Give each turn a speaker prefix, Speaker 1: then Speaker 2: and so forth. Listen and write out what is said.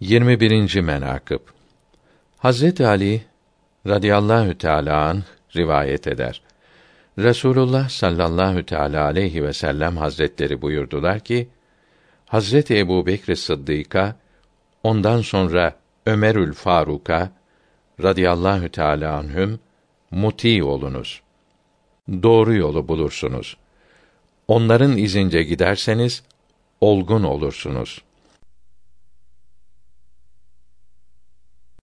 Speaker 1: 21. menakıb Hazreti Ali radıyallahu teala anh rivayet eder. Resulullah sallallahu teala aleyhi ve sellem hazretleri buyurdular ki: Hazreti Ebu Bekr Sıddık'a, ondan sonra Ömerül Faruk'a radıyallahu teala anhüm muti olunuz. Doğru yolu bulursunuz. Onların izince giderseniz olgun olursunuz.''